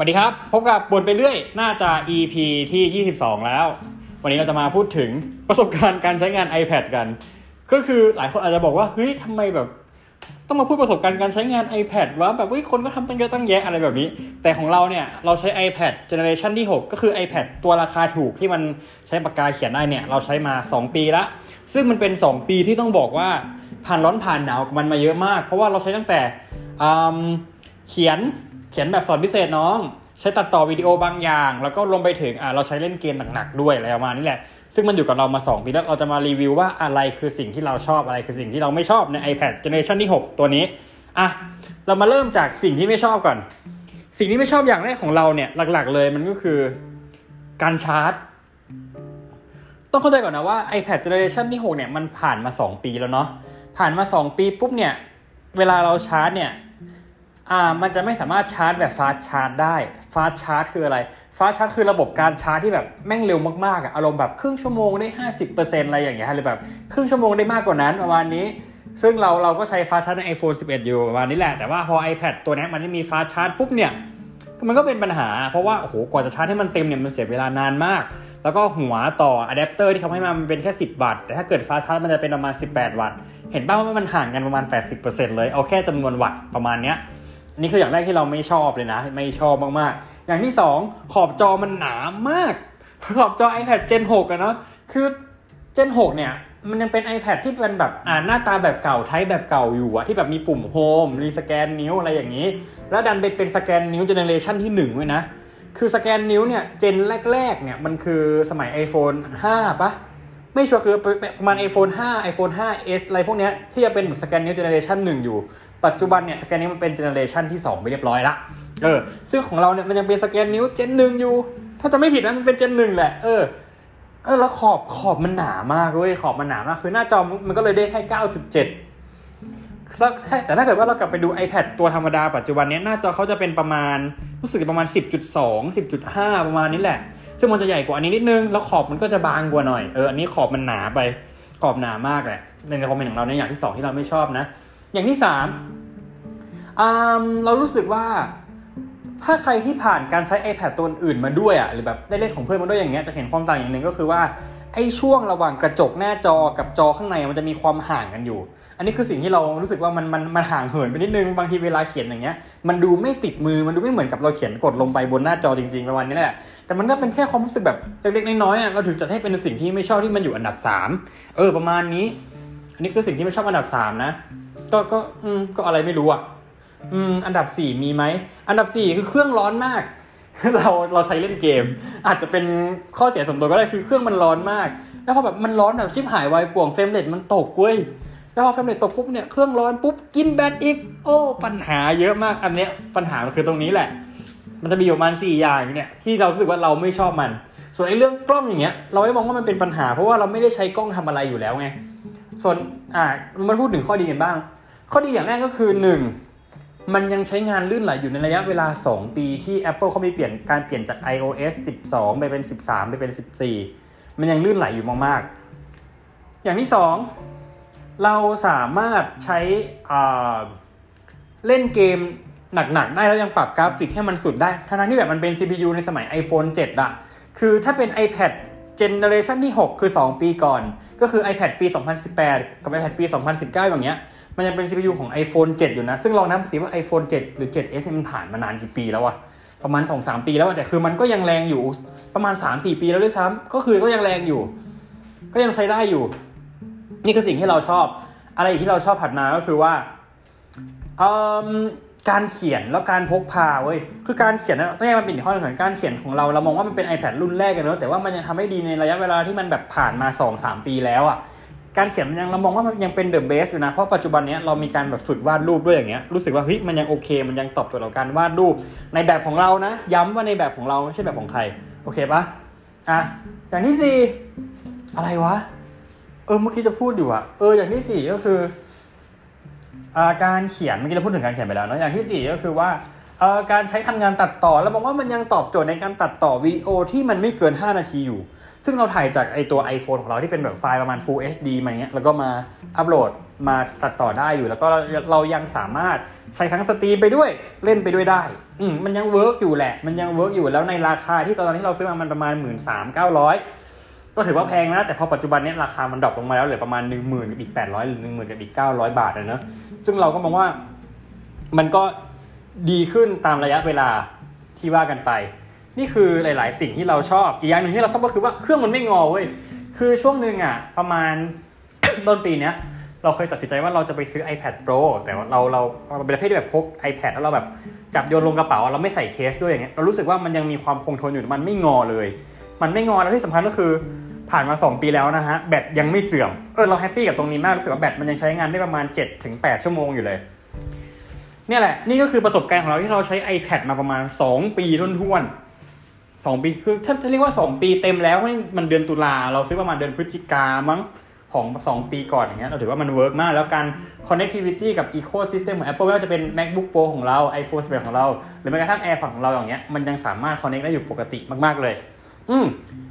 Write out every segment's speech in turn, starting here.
สวัสดีครับ พบกับบนไปเรื่อย น่าจะ EP ที่ 22 แล้ว วันนี้เราจะมาพูดถึงประสบการณ์การใช้งาน iPad กัน ก็คือหลายคนอาจจะบอกว่า เฮ้ยทำไมแบบ ต้องมาพูดประสบการณ์การใช้งาน iPad ว่าแบบเฮ้ยคนก็ทำตั้งเยอะตั้งแยะอะไรแบบนี้ แต่ของเราเนี่ย เราใช้ iPad Generation ที่ 6 ก็คือ iPad ตัวราคาถูกที่มันใช้ปากกาเขียนได้เนี่ย เราใช้มา 2 ปีละ ซึ่งมันเป็น 2 ปีที่ต้องบอกว่าผ่านร้อนผ่านหนาวมันมาเยอะมาก เพราะว่าเราใช้ตั้งแต่เขียน เขียนแบบสอนพิเศษน้อง ใช้ตัดต่อวิดีโอบางอย่าง แล้วก็รวมไปถึงอ่าเราใช้เล่นเกมหนักๆด้วยอะไรประมาณนี้แหละ ซึ่งมันอยู่กับเรามา 2 ปีแล้วเราจะมารีวิวว่าอะไรคือสิ่งที่เราชอบอะไรคือสิ่งที่เราไม่ชอบใน iPad Generation ที่ 6 ตัวนี้อะเรามาเริ่มจากสิ่งที่ไม่ชอบก่อน สิ่งที่ไม่ชอบอย่างแรกของเราเนี่ยหลัก ๆ เลยมันก็คือ การชาร์จ ต้องเข้าใจก่อนนะว่า iPad Generation ที่ 6 เนี่ยมันผ่านมา 2 ปีแล้วเนาะผ่านมา 2 ปีปุ๊บเนี่ยเวลาเราชาร์จเนี่ย อ่ามันจะไม่สามารถชาร์จแบบฟาสชาร์จได้ฟาสชาร์จคืออะไรฟาสชาร์จคือระบบการชาร์จที่แบบแม่งเร็วมากๆอะอารมณ์แบบครึ่งชั่วโมงได้ 50%อะไรอย่างเงี้ยหรือแบบครึ่งชั่วโมงได้มากกว่านั้นประมาณนี้ ซึ่งเราเราก็ใช้ฟาสชาร์จใน iPhone 11 อยู่ประมาณนี้แหละแต่ว่าพอ iPad ตัวนี้มันไม่มีฟาสชาร์จปุ๊บเนี่ยมันก็เป็นปัญหา เพราะว่าโอ้โหกว่าจะชาร์จให้มันเต็มเนี่ยมันเสียเวลานานมาก แล้วก็หัวต่ออะแดปเตอร์ที่เขาให้มามันเป็นแค่ 10 วัตต์แต่ถ้าเกิด fast charge มันจะเป็นประมาณ 18 วัตต์เห็นป่าวว่ามันห่างกันประมาณ 80%เลยเอาแค่จำนวนวัตต์ประมาณเนี้ย อันนี้คืออย่างแรกที่เราไม่ชอบเลยนะ ไม่ชอบมากๆ อย่างที่2ขอบจอมันหนามาก ขอบจอ iPad Gen 6อะเนาะคือ Gen 6 เนี่ย มันยังเป็น iPad ที่เป็นแบบอ่าหน้าตาแบบเก่า type แบบเก่าอยู่อะที่แบบมีปุ่ม home มีสแกนนิ้วอะไรอย่างนี้ แล้วดันไปเป็นสแกนนิ้ว generation ที่1ด้วยนะ คือสแกนนิ้วเนี่ย gen แรกๆเนี่ยมันคือสมัย iPhone 5ปะไม่ชัวร์คือประมาณ iPhone 5 iPhone 5s อะไรพวกเนี้ยที่จะเป็นแบบสแกนนิ้ว generation 1อยู่ ปัจจุบันเนี่ยสแกนนิ้วมันเป็น generation ที่2ไปเรียบร้อยละเออซึ่งของเราเนี่ยมันยังเป็นสแกนนิ้ว gen หนึ่งอยู่ ถ้าจะไม่ผิดนะมันเป็น gen หนึ่งแหละเออเออแล้วขอบขอบมันหนามากเว้ยขอบมันหนามาก คือหน้าจอมันก็เลยได้แค่9.7แล้วแต่ถ้าเกิดว่าเรากลับไปดู iPad ตัวธรรมดาปัจจุบันนี้หน้าจอเขาจะเป็นประมาณรู้สึกประมาณ 10.2 10.5 ประมาณนี้แหละ ซึ่งมันจะใหญ่กว่าอันนี้นิดนึง แล้วขอบมันก็จะบางกว่าหน่อยเอออันนี้ขอบมันหนาไปขอบหนามากแหละในคอมเมนต์ของเราในอย่างที่2ที่เราไม่ชอบนะ อย่างที่3อ่าเรารู้สึกว่าถ้าใครที่ผ่านการใช้ iPad ตัวอื่นมาด้วยอะหรือแบบได้เล่นของเพื่อนมาด้วยอย่างเงี้ยจะเห็นความต่างอย่างหนึ่งก็คือว่าไอ้ช่วงระหว่างกระจกหน้าจอกับจอข้างในมันจะมีความห่างกันอยู่ อันนี้คือสิ่งที่เรารู้สึกว่ามันมันมันห่างเหินไปนิดนึงบางทีเวลาเขียนอย่างเงี้ย มันดูไม่ติดมือมันดูไม่เหมือนกับเราเขียนกดลงไปบนหน้าจอจริงๆประมาณนี้แหละแต่มันก็เป็นแค่ความรู้สึกแบบเล็กๆน้อยๆอะเราถึงจะให้เป็นสิ่งที่ไม่ชอบที่มันอยู่อันดับ 3 เออประมาณนี้ อันนี้คือสิ่งที่ไม่ชอบอันดับ3นะ ก็ก็อืมก็อะไรไม่รู้อะ อืม อันดับสี่มีไหม อันดับสี่คือเครื่องร้อนมาก เราเราใช้เล่นเกม อาจจะเป็นข้อเสียส่วนตัวก็ได้คือเครื่องมันร้อนมาก แล้วพอแบบมันร้อนแบบชิบหายวายป่วงเฟรมเรทมันตกเว้ยแล้วพอเฟรมเรทตกปุ๊บเนี่ยเครื่องร้อนปุ๊บกินแบตอีก โอ้ ปัญหาเยอะมาก อันเนี้ยปัญหามันคือตรงนี้แหละ มันจะมีประมาณสี่อย่างเนี่ยที่เรารู้สึกว่าเราไม่ชอบมัน ส่วนไอ้เรื่องกล้องอย่างเงี้ย เราไม่มองว่ามันเป็นปัญหา เพราะว่าเราไม่ได้ใช้กล้องทำอะไรอยู่แล้วไงส่วนอ่ามันพูดถึงข้อดีกันบ้าง ข้อดีอย่างแรกก็คือหนึ่งมันยังใช้งานลื่นไหลอยู่ในระยะเวลา 2 ปีที่ Apple เขามีเปลี่ยนการเปลี่ยนจาก iOS 12 ไปเป็น 13 ไปเป็น 14 มันยังลื่นไหลอยู่มากๆ อย่างที่ 2 เราสามารถใช้เล่นเกมหนักๆ ได้แล้วยังปรับกราฟิกให้มันสุดได้ ทั้งที่แบบมันเป็น CPU ในสมัย iPhone 7อะคือถ้าเป็น iPad Generation ที่ 6 คือ 2 ปีก่อน ก็คือ iPad ปี 2018 กับ iPad ปี 2019 อย่างเงี้ย มันยังเป็น CPU ของ iPhone 7 อยู่นะ ซึ่งลองนับสิว่า iPhone 7 หรือ 7s มันผ่านมานานกี่ปีแล้วอะประมาณ 2-3 ปีแล้วแต่คือมันก็ยังแรงอยู่ประมาณ 3-4 ปีแล้วด้วยซ้ำก็คือก็ยังแรงอยู่ ก็ยังใช้ได้อยู่ นี่คือสิ่งที่เราชอบ อะไรอีกที่เราชอบผัดมาก็คือว่าการเขียนแล้วการพกพาเว้ยคือการเขียนนะไม่ใช่มันเป็นข้อหนึ่งการเขียนของเราเรามองว่ามันเป็น iPad รุ่นแรกกันเนอะแต่ว่ามันยังทำให้ดีในระยะเวลาที่มันแบบผ่านมา 2-3 ปีแล้วอะ่ะ การเขียนมันยังเรามองว่ามันยังเป็นเดอะเบสอยู่นะ เพราะปัจจุบันนี้เรามีการแบบฝึกวาดรูปด้วยอย่างเงี้ยรู้สึกว่าเฮ้ยมันยังโอเค มันยังตอบโจทย์ต่อการวาดรูปในแบบของเรานะ ย้ำว่าในแบบของเราไม่ใช่แบบของใครโอเคปะอะอย่างที่สี่อะไรวะเออเมื่อกี้จะพูดอยู่อะเอออย่างที่สี่ก็คือการเขียนเมื่อกี้เราพูดถึงการเขียนไปแล้วเนาะอย่างที่สี่ก็คือว่า การใช้ทำงานตัดต่อแล้วมองว่ามันยังตอบโจทย์ในการตัดต่อวิดีโอที่มันไม่เกิน 5 นาทีอยู่ ซึ่งเราถ่ายจากไอตัว iPhone ของเราที่เป็นแบบไฟล์ประมาณ Full HD มาเงี้ยแล้วก็มาอัปโหลดมาตัดต่อได้อยู่ แล้วก็เรายังสามารถใช้ทั้ง stream ไปด้วยเล่นไปด้วยได้อืมมันยัง work อยู่แหละ มันยัง work อยู่แล้วในราคาที่ตอนนี้เราซื้อมามันประมาณ 1 3 9 0 0 ก็ถือว่าแพงนะแต่พอปัจจุบันนี้ราคามัน drop ลงมาแล้วเหลือประมาณ 1 0,000กับอีก800หรือ1 0,000กับอีก900 บาทนะเนอะซึ่งเราก็มองว่ามันก็ ดีขึ้นตามระยะเวลาที่ว่ากันไป นี่คือหลาย ๆ สิ่งที่เราชอบอีกอย่างหนึ่งที่เราชอบก็คือว่าเครื่องมันไม่งอเว้ยคือช่วงหนึ่งอะประมาณต้นปีเนี้ยเราเคยตัดสินใจว่าเราจะไปซื้อ iPad Pro แต่ว่าเราเราเราเป็นประเภทที่แบบพก iPad แล้วเราแบบจับโยนลงกระเป๋าเราไม่ใส่เคสด้วยอย่างเงี้ยเรารู้สึกว่ามันยังมีความคงทนอยู่มันไม่งอเลย มันไม่งอแล้วที่สำคัญก็คือผ่านมา 2 ปีแล้วนะฮะแบตยังไม่เสื่อมเออเราแฮปปี้กับตรงนี้มากรู้สึกว่าแบตมันยังใช้งานได้ประมาณ7-8ชั่วโมงอยู่เลย เนี่ยแหละนี่ก็คือประสบการณ์ของเราที่เราใช้ iPad มาประมาณ 2 ปีทุ่นๆสองปีคือถ้าจะเรียกว่า 2 ปีเต็มแล้วมันมันเดือนตุลาเราซื้อประมาณเดือนพฤศจิกามั้งของ 2 ปีก่อนอย่างเงี้ยเราถือว่ามัน work มาก แล้วการ connectivity กับ ecosystem ของ Apple ไม่ว่าจะเป็น MacBook Pro ของเรา iPhone 11 ของเรา หรือแม้กระทั่ง AirPods ของเราอย่างเงี้ยมันยังสามารถ connect ได้อยู่ปกติมาก ๆ เลย อืม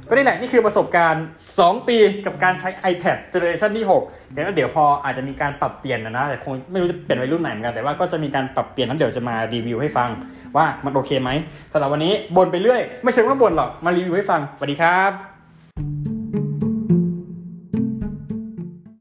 ก็นี่แหละนี่คือประสบการณ์ 2 ปีกับการใช้ iPad generation ที่6เดี๋ยวเดี๋ยวพออาจจะมีการปรับเปลี่ยนนะนะแต่คงไม่รู้จะเปลี่ยนไปรุ่นไหนเหมือนกันแต่ว่าก็จะมีการปรับเปลี่ยนนั้นเดี๋ยวจะมารีวิวให้ฟังว่ามันโอเคไหมสำหรับวันนี้บ่นไปเรื่อย ไม่ใช่ว่าบ่นหรอกมารีวิวให้ฟังสวัสดีครับ